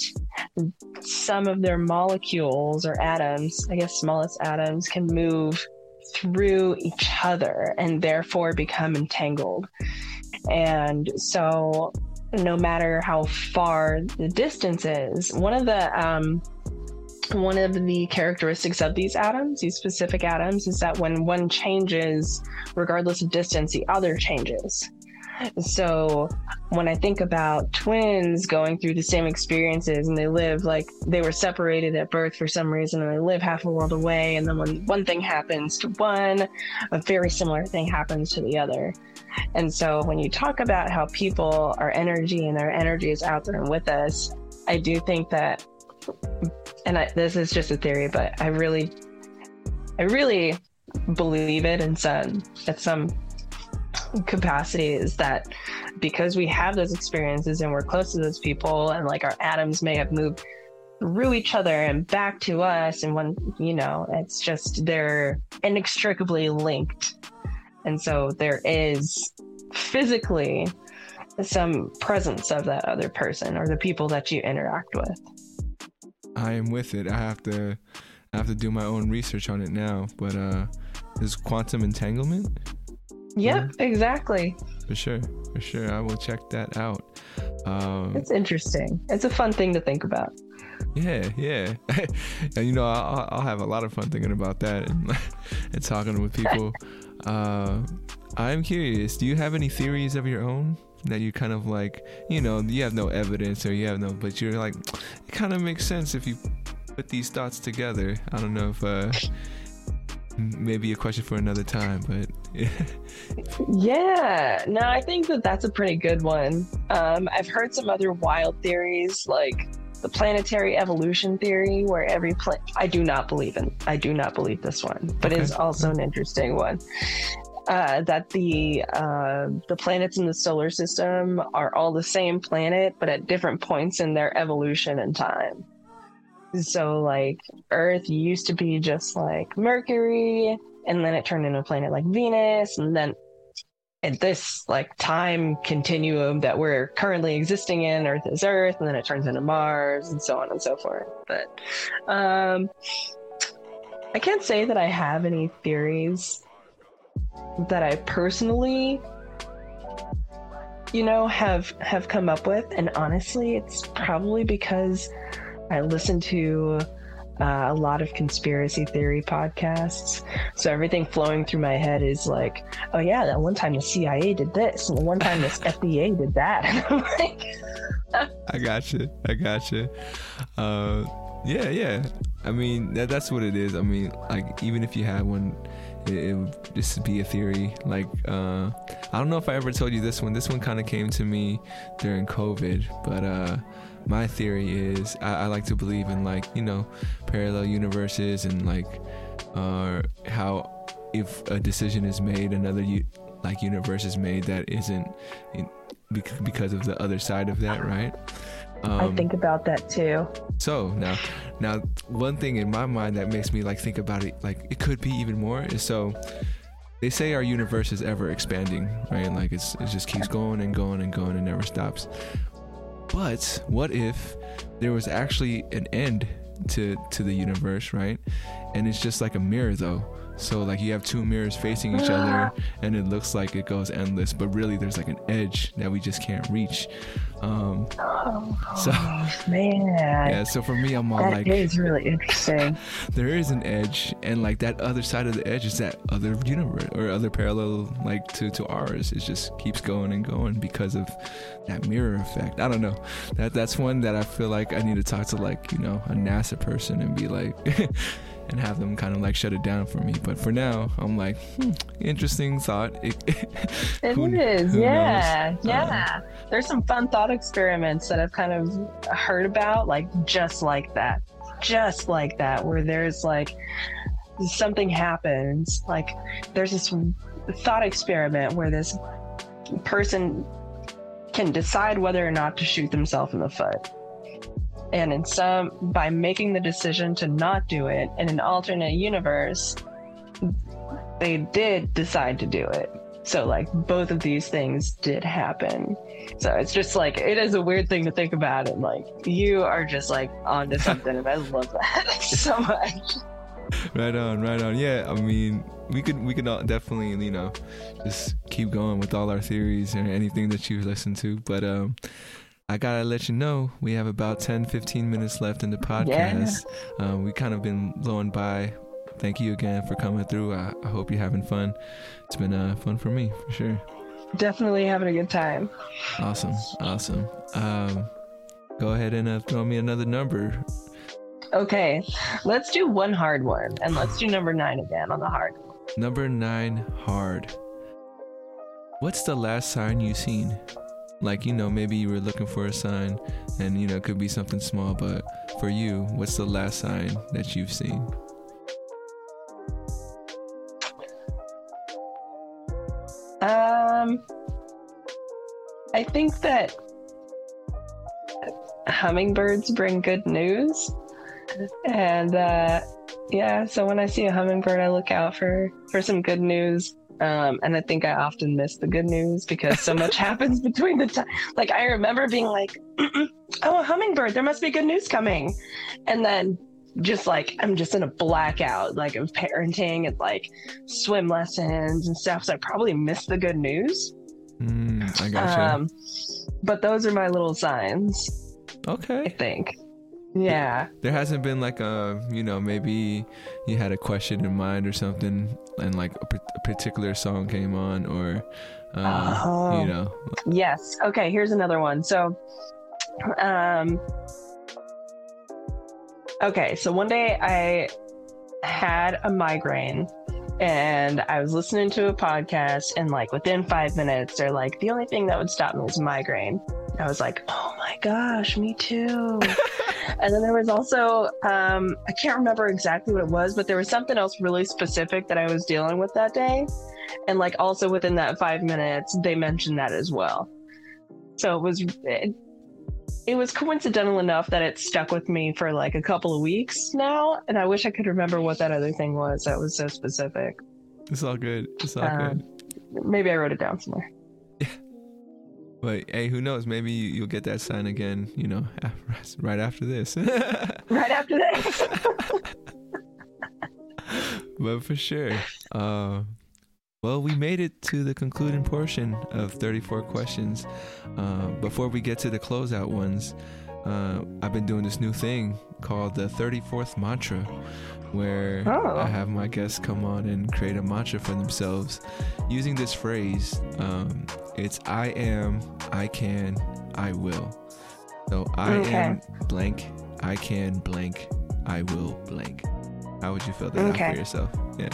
some of their molecules or atoms, I guess smallest atoms, can move through each other and therefore become entangled. And so, no matter how far the distance is, one of the um, one of the characteristics of these atoms, these specific atoms, is that when one changes, regardless of distance, the other changes. So when I think about twins going through the same experiences and they live like they were separated at birth for some reason and they live half a world away, and then when one thing happens to one, a very similar thing happens to the other. And so when you talk about how people are energy and their energy is out there and with us, I do think that, and I, this is just a theory, but I really, I really believe it in some at some capacity is that because we have those experiences and we're close to those people and like our atoms may have moved through each other and back to us and when you know it's just they're inextricably linked. And so there is physically some presence of that other person or the people that you interact with I am with it. I have to I have to do my own research on it now. But uh is quantum entanglement? yep exactly For sure. For sure. I will check that out. Um it's interesting it's a fun thing to think about Yeah, yeah. and you know, I'll, I'll have a lot of fun thinking about that and, and talking with people. Uh, I'm curious. Do you have any theories of your own that you kind of like? You know, you have no evidence or you have no, but you're like, it kind of makes sense if you put these thoughts together. I don't know if uh, maybe a question for another time, but Yeah, no, I think that that's a pretty good one. Um, I've heard some other wild theories, like the planetary evolution theory, where every planet, I do not believe in, I do not believe this one, but okay. it is also an interesting one. Uh, that the uh, the planets in the solar system are all the same planet, but at different points in their evolution and time. So, like, Earth used to be just like Mercury, and then it turned into a planet like Venus, and then at this like time continuum that we're currently existing in, Earth is Earth, and then it turns into Mars, and so on and so forth. But um, I can't say that I have any theories that I personally, you know, have have come up with, and honestly, it's probably because I listen to uh, a lot of conspiracy theory podcasts. So everything flowing through my head is like, oh yeah, that one time the CIA did this, and the one time the FDA did that. And I'm like, I got you. I got you. Uh, yeah, yeah. I mean, that, that's what it is. I mean, like even if you had one, it, it would just be a theory. Like, uh, I don't know if I ever told you this one. This one kind of came to me during COVID, but. Uh, my theory is I, I, like to believe in like you know parallel universes and like uh, how if a decision is made another u- like universe is made that isn't in, because of the other side of that right um, I think about that too. So now, now one thing in my mind that makes me like think about it, like it could be even more, is so they say our universe is ever expanding, right? Like it's it just keeps going and going and going and never stops. But what if there was actually an end to to the universe, right? And it's just like a mirror though. So like you have two mirrors facing each other and it looks like it goes endless, but really there's like an edge that we just can't reach. Um, oh, so man, yeah. So for me, I'm all that like, that is really interesting. there is an edge, and like that other side of the edge is that other universe or other parallel, like to to ours. It just keeps going and going because of that mirror effect. I don't know. That that's one that I feel like I need to talk to like you know a NASA person and be like. and have them kind of like shut it down for me. But for now, I'm like, hmm, interesting thought. It, it who, is, who yeah, knows? yeah. Um, There's some fun thought experiments that I've kind of heard about, like just like that, just like that, where there's like something happens. Like there's this thought experiment where this person can decide whether or not to shoot themselves in the foot and in some, by making the decision to not do it in an alternate universe, they did decide to do it. So, like, both of these things did happen. So, it's just like, it is a weird thing to think about. And, like, you are just like onto something. and I love that so much. Right on, right on. Yeah, I mean, we could we could definitely you know just keep going with all our theories and anything that you listen to, but um, I gotta let you know we have about 10 15 minutes left in the podcast. Yeah. Um, we kind of been blowing by. Thank you again for coming through. I, I hope you're having fun. It's been uh, fun for me for sure. Definitely having a good time. Awesome, awesome. Um, go ahead and uh, throw me another number. Okay, let's do one hard one, and let's do number nine again on the hard. Number nine, hard. What's the last sign you've seen? Like you know maybe you were looking for a sign and you know it could be something small but for you what's the last sign that you've seen? Um i think that hummingbirds bring good news. And uh yeah so when i see a hummingbird i look out for for some good news um, and I think I often miss the good news because so much happens between the time. Like I remember being like, "Oh, a hummingbird! There must be good news coming," and then just like I'm just in a blackout, like of parenting and like swim lessons and stuff. So I probably missed the good news. Mm, I gotcha. Um, but those are my little signs. Okay. I think. Yeah. There hasn't been like a, you know, maybe you had a question in mind or something and like a, a particular song came on or, uh, you know. Yes. Okay. Here's another one. So, um, okay. So one day I had a migraine and I was listening to a podcast, and like within five minutes, they're like, the only thing that would stop me is migraine. I was like, oh my gosh, me too. And then there was also, um, I can't remember exactly what it was, but there was something else really specific that I was dealing with that day. And like also within that five minutes, they mentioned that as well. So it was, it, it was coincidental enough that it stuck with me for like a couple of weeks now. And I wish I could remember what that other thing was that was so specific. It's all good. It's all Um, good. Maybe I wrote it down somewhere. But hey, who knows? Maybe you- you'll get that sign again. You know, right after this. Right after this. but for sure. Uh, well, we made it to the concluding portion of 34 questions. Uh, before we get to the closeout ones, uh, I've been doing this new thing called the 34th mantra, where Oh. I have my guests come on and create a mantra for themselves using this phrase. Um, it's I am, I can, I will. So I Okay. am blank, I can blank, I will blank. How would you fill that out for yourself? Yeah.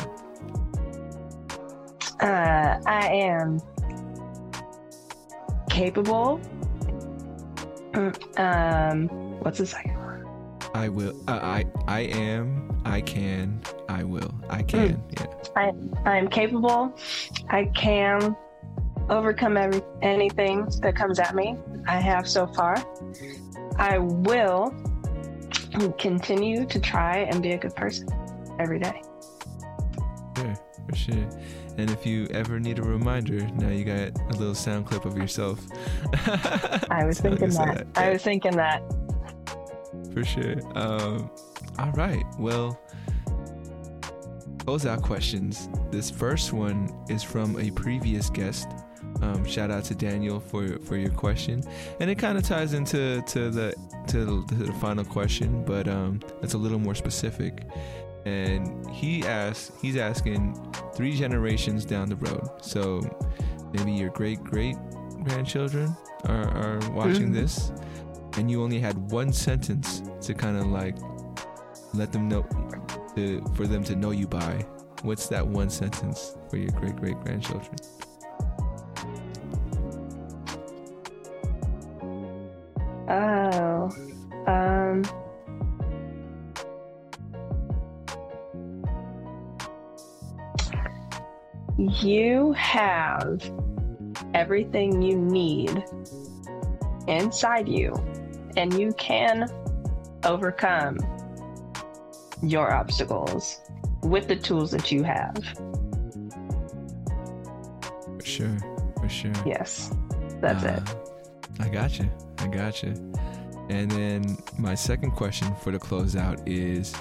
Uh, I am capable. Um, what's the second? I will. Uh, I I am. I can. I will. I can. Yeah. I I'm capable. I can overcome every anything that comes at me. I have so far. I will continue to try and be a good person every day. Sure. For sure. And if you ever need a reminder, now you got a little sound clip of yourself. I was thinking us that. I was thinking that. For sure. Um, all right. Well, closeout questions. This first one is from a previous guest. Um, shout out to Daniel for for your question, and it kind of ties into to the to the, to the final question, but um, it's a little more specific. And he asks, he's asking three generations down the road. So maybe your great great grandchildren are, are watching this, and you only had one sentence to kind of like let them know to, for them to know you by. What's that one sentence for your great great grandchildren? Oh. Um. You have everything you need inside you, and you can overcome your obstacles with the tools that you have. For sure, for sure. Yes, that's it. Uh, I got you. I got you. And then my second question for the closeout is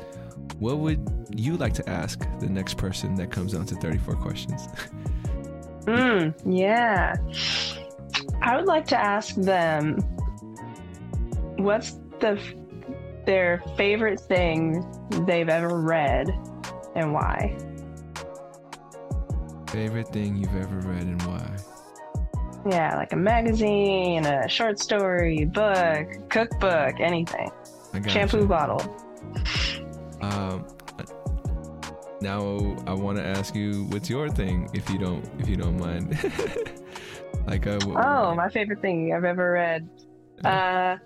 what would you like to ask the next person that comes on to 34 questions? Mm, yeah. I would like to ask them what's the their favorite thing they've ever read and why. Favorite thing you've ever read and why? Yeah, like a magazine, a short story, book, cookbook, anything. Shampoo you. bottle. Um, now I want to ask you, what's your thing, if you don't, if you don't mind? like, uh, Oh, my favorite thing I've ever read. Uh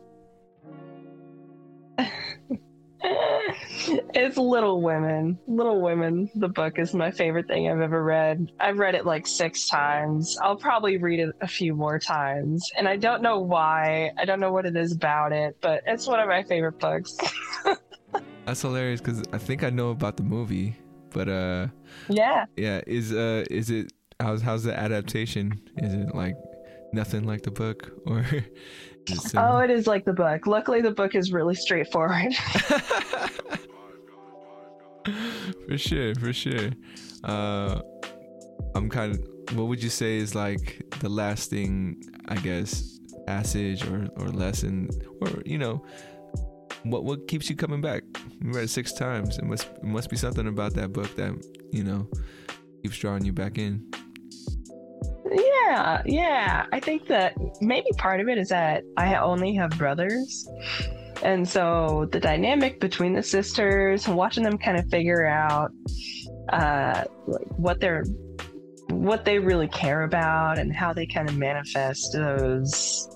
It's Little Women. Little Women, the book is my favorite thing I've ever read. I've read it like six times. I'll probably read it a few more times. And I don't know why. I don't know what it is about it, but it's one of my favorite books. that's hilarious because I think I know about the movie, but uh, yeah. yeah, is uh, is it how's how's the adaptation? Is it like nothing like the book, or is it Oh, it is like the book. Luckily, the book is really straightforward. for sure, for sure. Uh, I'm kind of. What would you say is like the lasting, I guess, passage or or lesson, or you know, what what keeps you coming back? You read it six times. It must it must be something about that book that you know keeps drawing you back in. Yeah, yeah. I think that maybe part of it is that I only have brothers. And so the dynamic between the sisters watching them kind of figure out uh, what they're what they really care about and how they kind of manifest those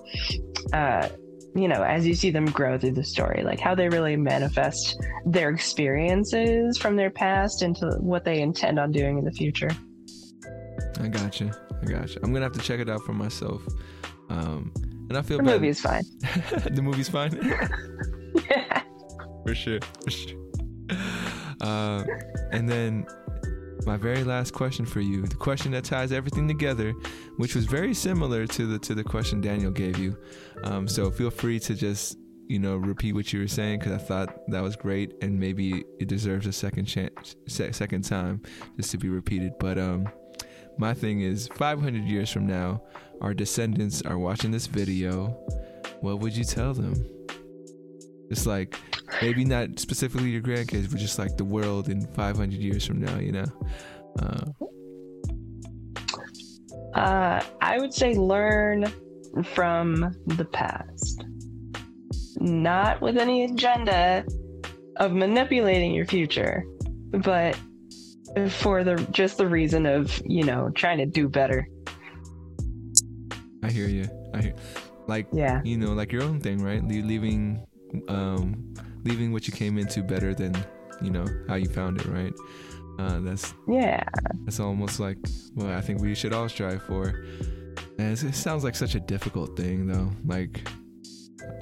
uh, you know, as you see them grow through the story, like how they really manifest their experiences from their past into what they intend on doing in the future. I gotcha. I gotcha. I'm gonna have to check it out for myself. Um, and I feel the bad. movie's fine. the movie's fine. yeah. for sure. For sure. Uh, and then my very last question for you, the question that ties everything together, which was very similar to the to the question Daniel gave you. Um, so feel free to just you know repeat what you were saying because I thought that was great and maybe it deserves a second chance, second time just to be repeated. But um, my thing is, 500 years from now, our descendants are watching this video. What would you tell them? It's like maybe not specifically your grandkids, but just like the world in 500 years from now, you know? Uh, uh, I would say learn from the past, not with any agenda of manipulating your future, but for the just the reason of you know trying to do better. I hear you. I hear, like yeah, you know, like your own thing, right? leaving um, leaving what you came into better than you know how you found it, right? Uh, that's yeah. That's almost like what I think we should all strive for. And it sounds like such a difficult thing, though. Like,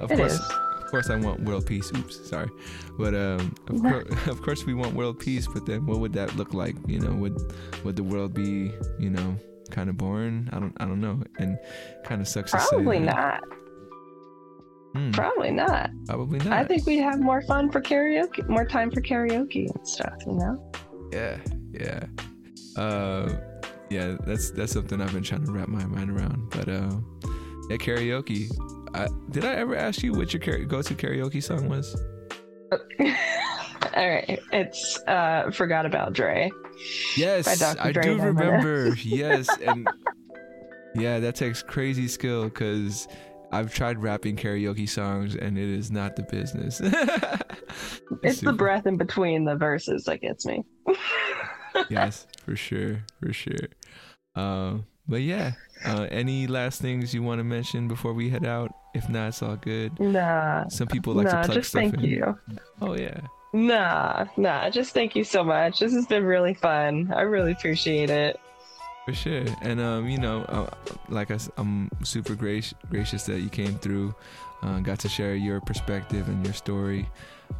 of it course, is. Of course, I want world peace. Oops, sorry, but um, of, course, of course, we want world peace. But then, what would that look like? You know, would would the world be, you know, kind of boring? I don't, I don't know, and kind of sucks. Probably to say not. Hmm. Probably not. Probably not. I think we'd have more fun for karaoke, more time for karaoke and stuff, you know? Yeah, yeah. Uh, yeah, that's that's something I've been trying to wrap my mind around. But uh, yeah, karaoke. I, did I ever ask you what your go-to karaoke song was? All right, it's uh, "Forgot About Dre." Yes, I Dre do remember. yes, and yeah, that takes crazy skill because I've tried rapping karaoke songs and it is not the business. it's Super. the breath in between the verses that gets me. yes, for sure, for sure. Uh, but yeah, uh, any last things you want to mention before we head out? If not, it's all good. Nah. Some people like nah, to plug just stuff thank in. you. Oh yeah. Nah, nah. Just thank you so much. This has been really fun. I really appreciate it. For sure, and um, you know, uh, like I, I'm super gracious gracious that you came through, uh, got to share your perspective and your story,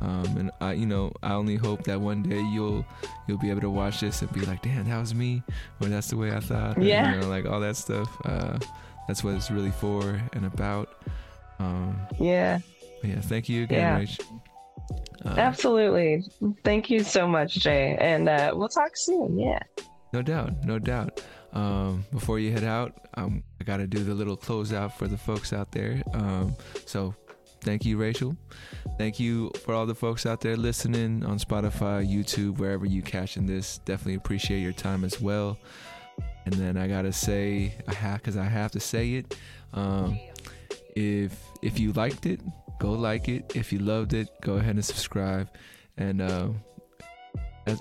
um, and I, you know, I only hope that one day you'll you'll be able to watch this and be like, damn, that was me, or that's the way I thought, yeah, you know, like all that stuff. Uh, that's what it's really for and about. Um, yeah. Yeah. Thank you again, yeah. Rach. Uh, Absolutely. Thank you so much, Jay, and uh, we'll talk soon. Yeah. No doubt, no doubt. Um, before you head out, um, I got to do the little closeout for the folks out there. Um, so thank you, Rachel. Thank you for all the folks out there listening on Spotify, YouTube, wherever you catching this. Definitely appreciate your time as well. And then I gotta say, I have because I have to say it. Um, if if you liked it, go like it. If you loved it, go ahead and subscribe. And uh, as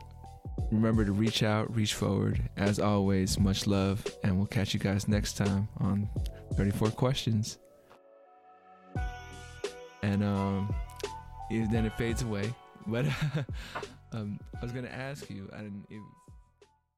Remember to reach out, reach forward. As always, much love, and we'll catch you guys next time on 34 Questions. And um, then it fades away. But um, I was gonna ask you,